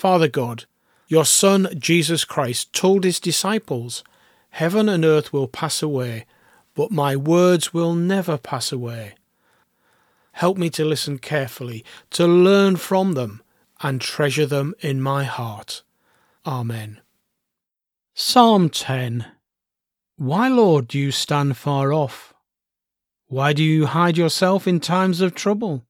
Father God, your Son Jesus Christ told his disciples, Heaven and earth will pass away, but my words will never pass away. Help me to listen carefully, to learn from them, and treasure them in my heart. Amen. Psalm 10 Why, Lord, do you stand far off? Why do you hide yourself in times of trouble?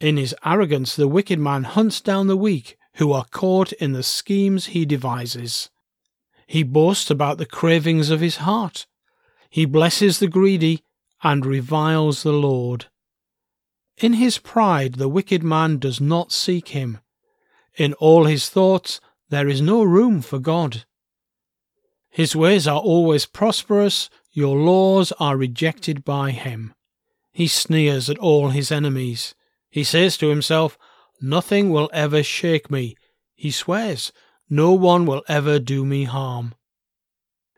In his arrogance, the wicked man hunts down the weak who are caught in the schemes he devises. He boasts about the cravings of his heart. He blesses the greedy and reviles the Lord. In his pride, the wicked man does not seek him. In all his thoughts, there is no room for God. His ways are always prosperous, your laws are rejected by him. He sneers at all his enemies. He says to himself, Nothing will ever shake me. He swears, No one will ever do me harm.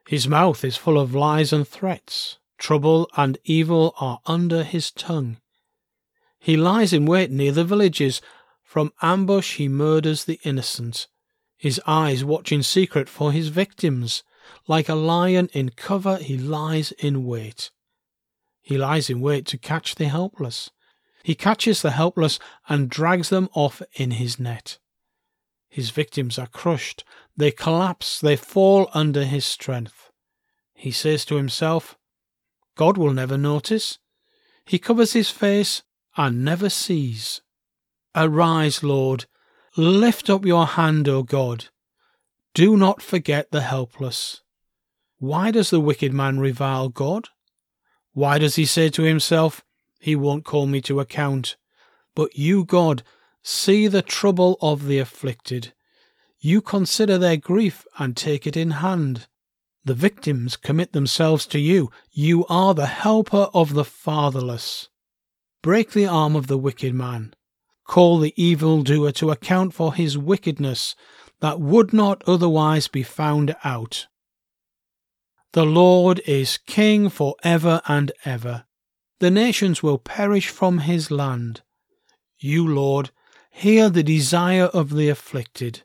His mouth is full of lies and threats. Trouble and evil are under his tongue. He lies in wait near the villages. From ambush he murders the innocent. His eyes watch in secret for his victims. Like a lion in cover, he lies in wait. He lies in wait to catch the helpless. He catches the helpless and drags them off in his net. His victims are crushed, they collapse, they fall under his strength. He says to himself, God will never notice. He covers his face and never sees. Arise, Lord, lift up your hand, O God. Do not forget the helpless. Why does the wicked man revile God? Why does he say to himself, he won't call me to account. But you, God, see the trouble of the afflicted. You consider their grief and take it in hand. The victims commit themselves to you. You are the helper of the fatherless. Break the arm of the wicked man. Call the evildoer to account for his wickedness that would not otherwise be found out. The Lord is King for ever and ever. The nations will perish from his land. You, Lord, hear the desire of the afflicted.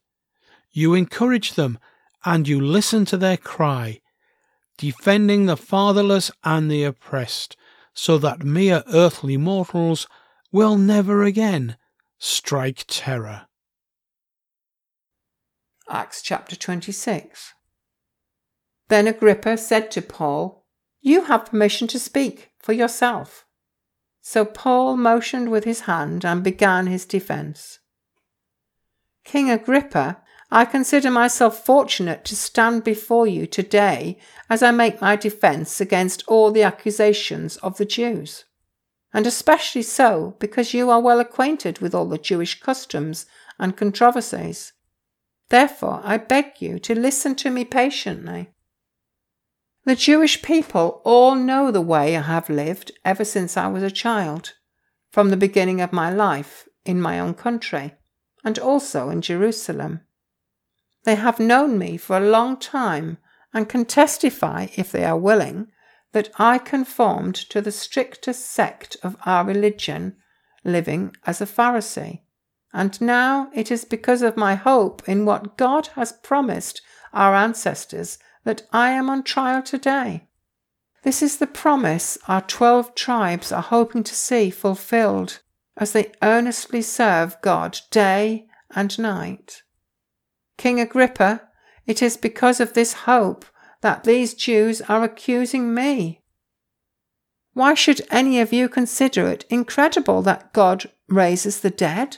You encourage them, and you listen to their cry, defending the fatherless and the oppressed, so that mere earthly mortals will never again strike terror. Acts chapter 26. Then Agrippa said to Paul, You have permission to speak for yourself. So Paul motioned with his hand and began his defense. King Agrippa, I consider myself fortunate to stand before you today as I make my defense against all the accusations of the Jews, and especially so because you are well acquainted with all the Jewish customs and controversies. Therefore, I beg you to listen to me patiently the Jewish people all know the way I have lived ever since I was a child, from the beginning of my life in my own country, and also in Jerusalem. They have known me for a long time and can testify, if they are willing, that I conformed to the strictest sect of our religion, living as a Pharisee. And now it is because of my hope in what God has promised our ancestors that I am on trial today. This is the promise our twelve tribes are hoping to see fulfilled. as they earnestly serve God day and night. King Agrippa, it is because of this hope that these Jews are accusing me. Why should any of you consider it incredible that God raises the dead?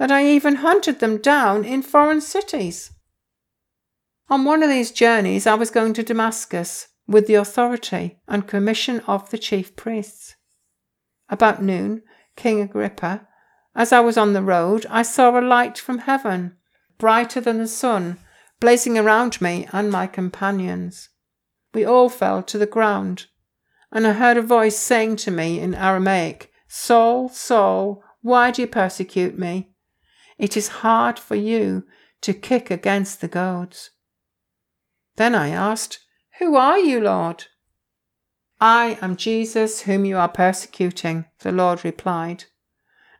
that I even hunted them down in foreign cities. On one of these journeys, I was going to Damascus with the authority and commission of the chief priests. About noon, King Agrippa, as I was on the road, I saw a light from heaven, brighter than the sun, blazing around me and my companions. We all fell to the ground, and I heard a voice saying to me in Aramaic, Saul, Saul, why do you persecute me? It is hard for you to kick against the goads. Then I asked, Who are you, Lord? I am Jesus whom you are persecuting, the Lord replied.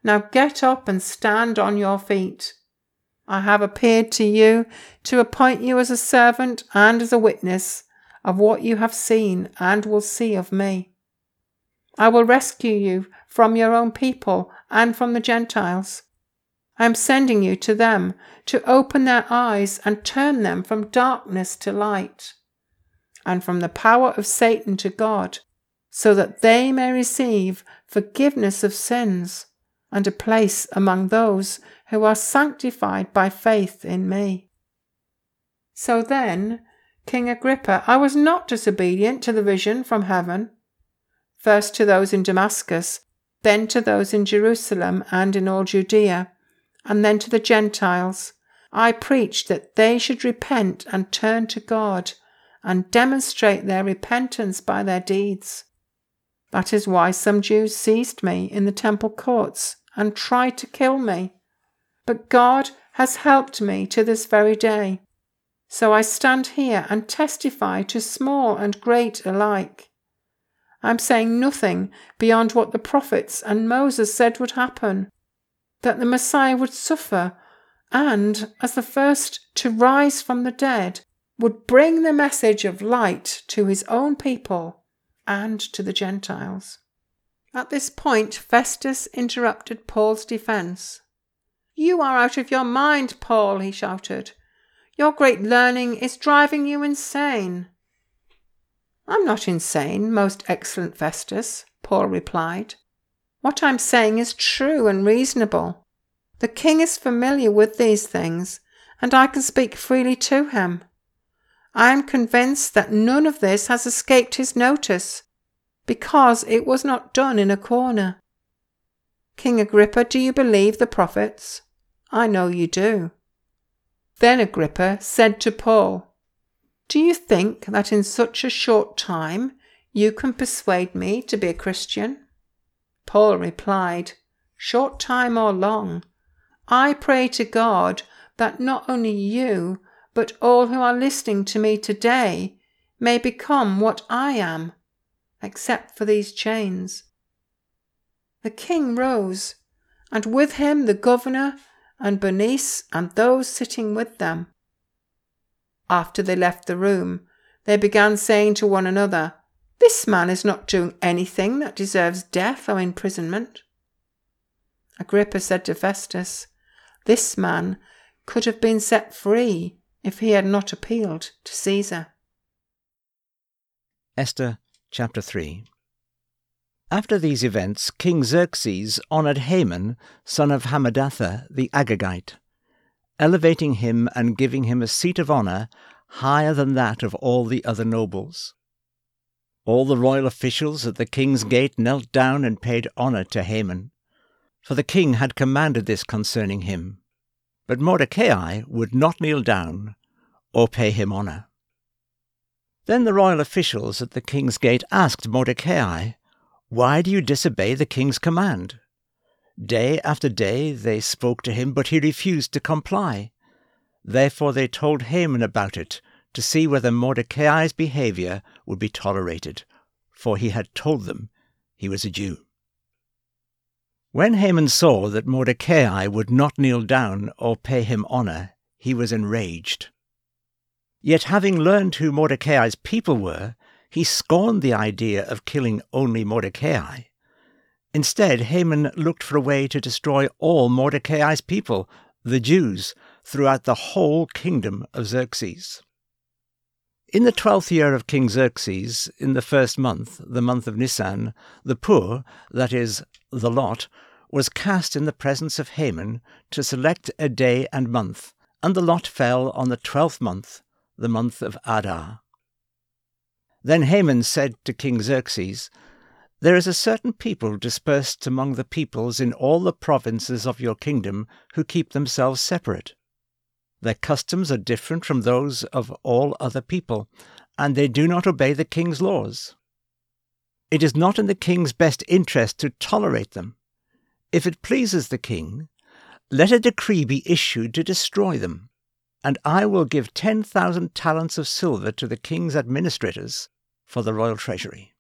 Now get up and stand on your feet. I have appeared to you to appoint you as a servant and as a witness of what you have seen and will see of me. I will rescue you from your own people and from the Gentiles I am sending you to them to open their eyes and turn them from darkness to light, and from the power of Satan to God, so that they may receive forgiveness of sins and a place among those who are sanctified by faith in me. So then, King Agrippa, I was not disobedient to the vision from heaven, first to those in Damascus, then to those in Jerusalem and in all Judea and then to the Gentiles, I preached that they should repent and turn to God and demonstrate their repentance by their deeds. That is why some Jews seized me in the temple courts and tried to kill me. But God has helped me to this very day. So I stand here and testify to small and great alike. I'm saying nothing beyond what the prophets and Moses said would happen that the Messiah would suffer and, as the first to rise from the dead, would bring the message of light to his own people and to the Gentiles. At this point, Festus interrupted Paul's defence. You are out of your mind, Paul, he shouted. Your great learning is driving you insane. I'm not insane, most excellent Festus, Paul replied. What I'm saying is true and reasonable. The king is familiar with these things, and I can speak freely to him. I am convinced that none of this has escaped his notice, because it was not done in a corner. King Agrippa, do you believe the prophets? I know you do. Then Agrippa said to Paul, Do you think that in such a short time you can persuade me to be a Christian? Paul replied, Short time or long, I pray to God that not only you, but all who are listening to me today may become what I am, except for these chains. The king rose, and with him the governor and Bernice and those sitting with them. After they left the room, they began saying to one another, this man is not doing anything that deserves death or imprisonment. Agrippa said to Festus, This man could have been set free if he had not appealed to Caesar. Esther chapter 3 After these events, King Xerxes honoured Haman, son of Hammedatha the Agagite, elevating him and giving him a seat of honour higher than that of all the other nobles. All the royal officials at the king's gate knelt down and paid honour to Haman, for the king had commanded this concerning him. But Mordecai would not kneel down or pay him honour. Then the royal officials at the king's gate asked Mordecai, Why do you disobey the king's command? Day after day they spoke to him, but he refused to comply. Therefore they told Haman about it, to see whether Mordecai's behavior would be tolerated, for he had told them he was a Jew. When Haman saw that Mordecai would not kneel down or pay him honor, he was enraged. Yet having learned who Mordecai's people were, he scorned the idea of killing only Mordecai. Instead, Haman looked for a way to destroy all Mordecai's people, the Jews, throughout the whole kingdom of Xerxes. In the twelfth year of King Xerxes, in the first month, the month of Nisan, the pur, that is, the lot, was cast in the presence of Haman to select a day and month, and the lot fell on the twelfth month, the month of Adar. Then Haman said to King Xerxes, There is a certain people dispersed among the peoples in all the provinces of your kingdom who keep themselves separate. Their customs are different from those of all other people, and they do not obey the king's laws. It is not in the king's best interest to tolerate them. If it pleases the king, let a decree be issued to destroy them, and I will give ten thousand talents of silver to the king's administrators for the royal treasury.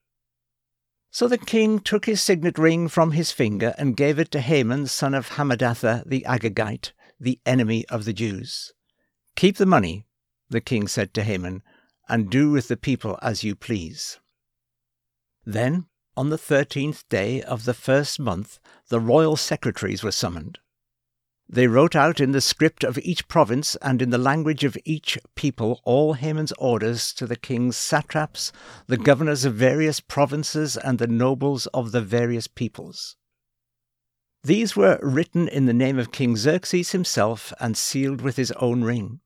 So the king took his signet ring from his finger and gave it to Haman, son of Hammedatha the Agagite, the enemy of the Jews. Keep the money, the king said to Haman, and do with the people as you please. Then, on the thirteenth day of the first month, the royal secretaries were summoned. They wrote out in the script of each province and in the language of each people all Haman's orders to the king's satraps, the governors of various provinces, and the nobles of the various peoples. These were written in the name of King Xerxes himself and sealed with his own ring.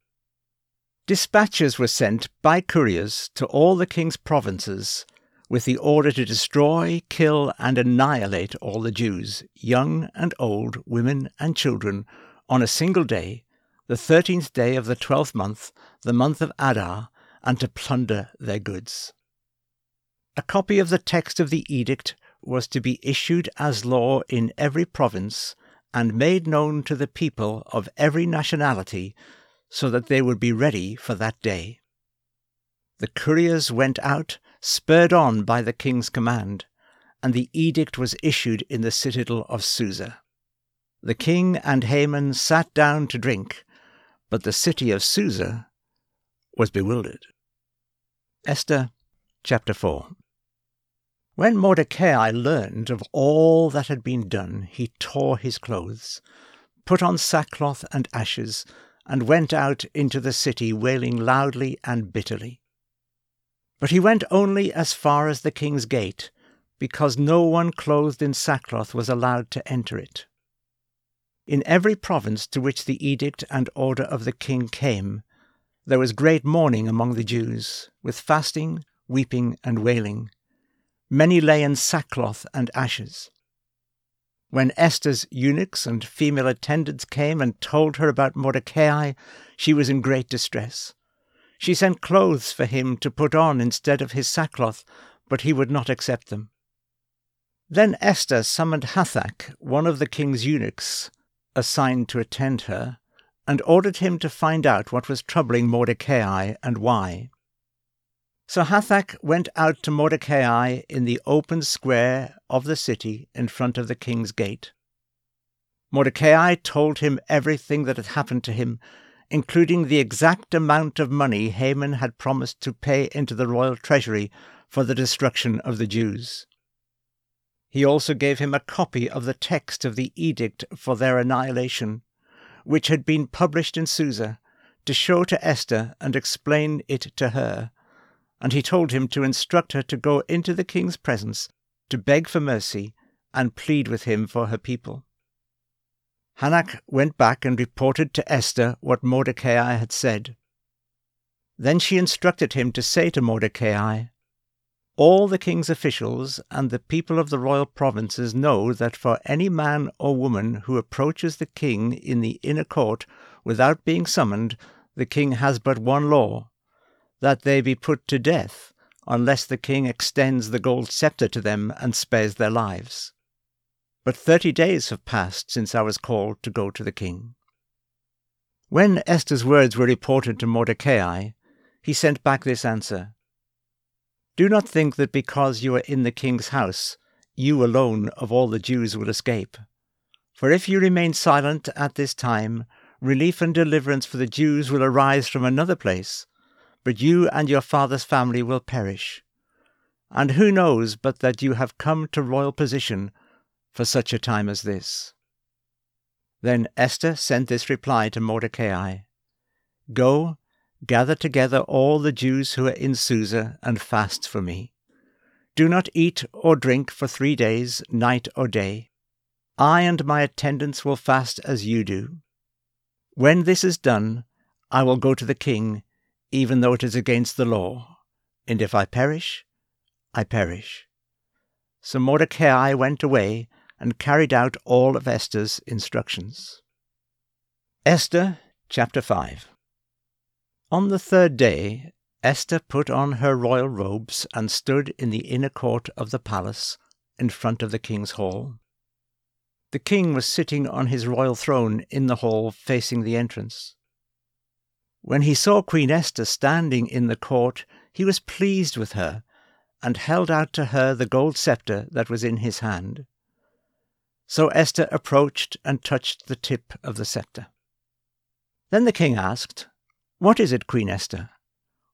Dispatches were sent by couriers to all the king's provinces with the order to destroy, kill, and annihilate all the Jews, young and old, women and children, on a single day, the thirteenth day of the twelfth month, the month of Adar, and to plunder their goods. A copy of the text of the edict was to be issued as law in every province and made known to the people of every nationality so that they would be ready for that day. The couriers went out, spurred on by the king's command, and the edict was issued in the citadel of Susa. The king and Haman sat down to drink, but the city of Susa was bewildered. Esther chapter 4 when Mordecai learned of all that had been done, he tore his clothes, put on sackcloth and ashes, and went out into the city wailing loudly and bitterly. But he went only as far as the king's gate, because no one clothed in sackcloth was allowed to enter it. In every province to which the edict and order of the king came, there was great mourning among the Jews, with fasting, weeping, and wailing many lay in sackcloth and ashes. When Esther's eunuchs and female attendants came and told her about Mordecai, she was in great distress. She sent clothes for him to put on instead of his sackcloth, but he would not accept them. Then Esther summoned Hathach, one of the king's eunuchs, assigned to attend her, and ordered him to find out what was troubling Mordecai and why. So Hathach went out to Mordecai in the open square of the city in front of the king's gate. Mordecai told him everything that had happened to him, including the exact amount of money Haman had promised to pay into the royal treasury for the destruction of the Jews. He also gave him a copy of the text of the edict for their annihilation, which had been published in Susa, to show to Esther and explain it to her and he told him to instruct her to go into the king's presence to beg for mercy and plead with him for her people. Hathach went back and reported to Esther what Mordecai had said. Then she instructed him to say to Mordecai, All the king's officials and the people of the royal provinces know that for any man or woman who approaches the king in the inner court without being summoned, the king has but one law that they be put to death, unless the king extends the gold sceptre to them and spares their lives. but thirty days have passed since I was called to go to the king. When Esther's words were reported to Mordecai, he sent back this answer Do not think that because you are in the king's house, you alone of all the Jews will escape. For if you remain silent at this time, relief and deliverance for the Jews will arise from another place, but you and your father's family will perish. And who knows but that you have come to royal position for such a time as this? Then Esther sent this reply to Mordecai Go, gather together all the Jews who are in Susa, and fast for me. Do not eat or drink for three days, night or day. I and my attendants will fast as you do. When this is done, I will go to the king, even though it is against the law, and if I perish, I perish. So Mordecai went away and carried out all of Esther's instructions. Esther chapter 5 On the third day, Esther put on her royal robes and stood in the inner court of the palace in front of the king's hall. The king was sitting on his royal throne in the hall facing the entrance. When he saw Queen Esther standing in the court, he was pleased with her and held out to her the gold sceptre that was in his hand. So Esther approached and touched the tip of the sceptre. Then the king asked, What is it, Queen Esther?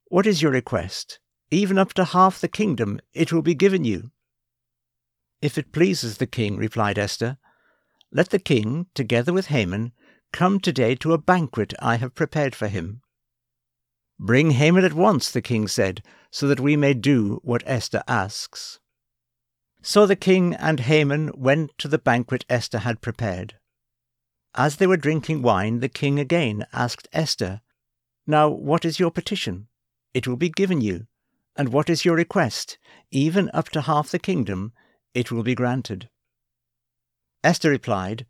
What is your request? Even up to half the kingdom it will be given you. If it pleases the king, replied Esther, let the king, together with Haman, come today to a banquet I have prepared for him. Bring Haman at once, the king said, so that we may do what Esther asks. So the king and Haman went to the banquet Esther had prepared. As they were drinking wine, the king again asked Esther, Now what is your petition? It will be given you. And what is your request? Even up to half the kingdom, it will be granted. Esther replied,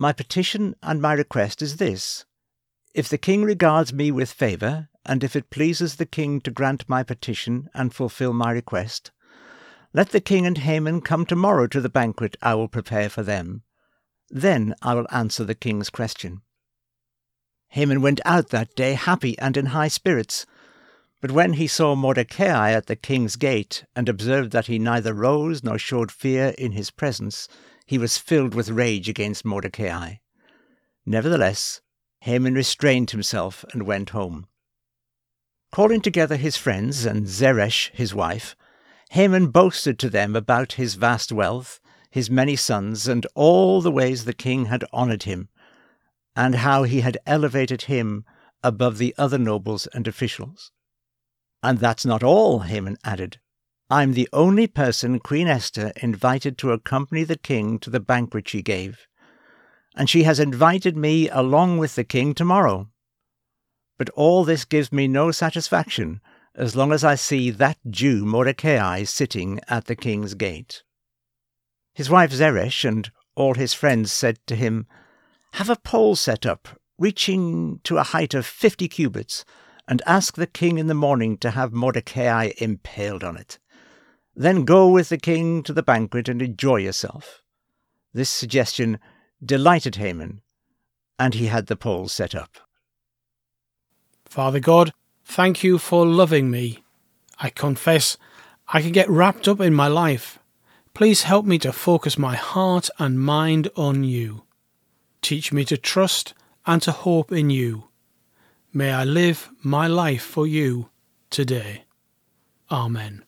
My petition and my request is this. If the king regards me with favour, and if it pleases the king to grant my petition and fulfil my request, let the king and Haman come tomorrow to the banquet I will prepare for them. Then I will answer the king's question. Haman went out that day happy and in high spirits. But when he saw Mordecai at the king's gate, and observed that he neither rose nor showed fear in his presence, he was filled with rage against Mordecai. Nevertheless, Haman restrained himself and went home. Calling together his friends and Zeresh his wife, Haman boasted to them about his vast wealth, his many sons, and all the ways the king had honoured him, and how he had elevated him above the other nobles and officials. And that's not all, Haman added. I'm the only person Queen Esther invited to accompany the king to the banquet she gave, and she has invited me along with the king tomorrow. But all this gives me no satisfaction as long as I see that Jew Mordecai sitting at the king's gate. His wife Zeresh and all his friends said to him, Have a pole set up, reaching to a height of fifty cubits, and ask the king in the morning to have Mordecai impaled on it. Then go with the king to the banquet and enjoy yourself. This suggestion delighted Haman, and he had the pole set up. Father God, Thank you for loving me. I confess I can get wrapped up in my life. Please help me to focus my heart and mind on you. Teach me to trust and to hope in you. May I live my life for you today. Amen.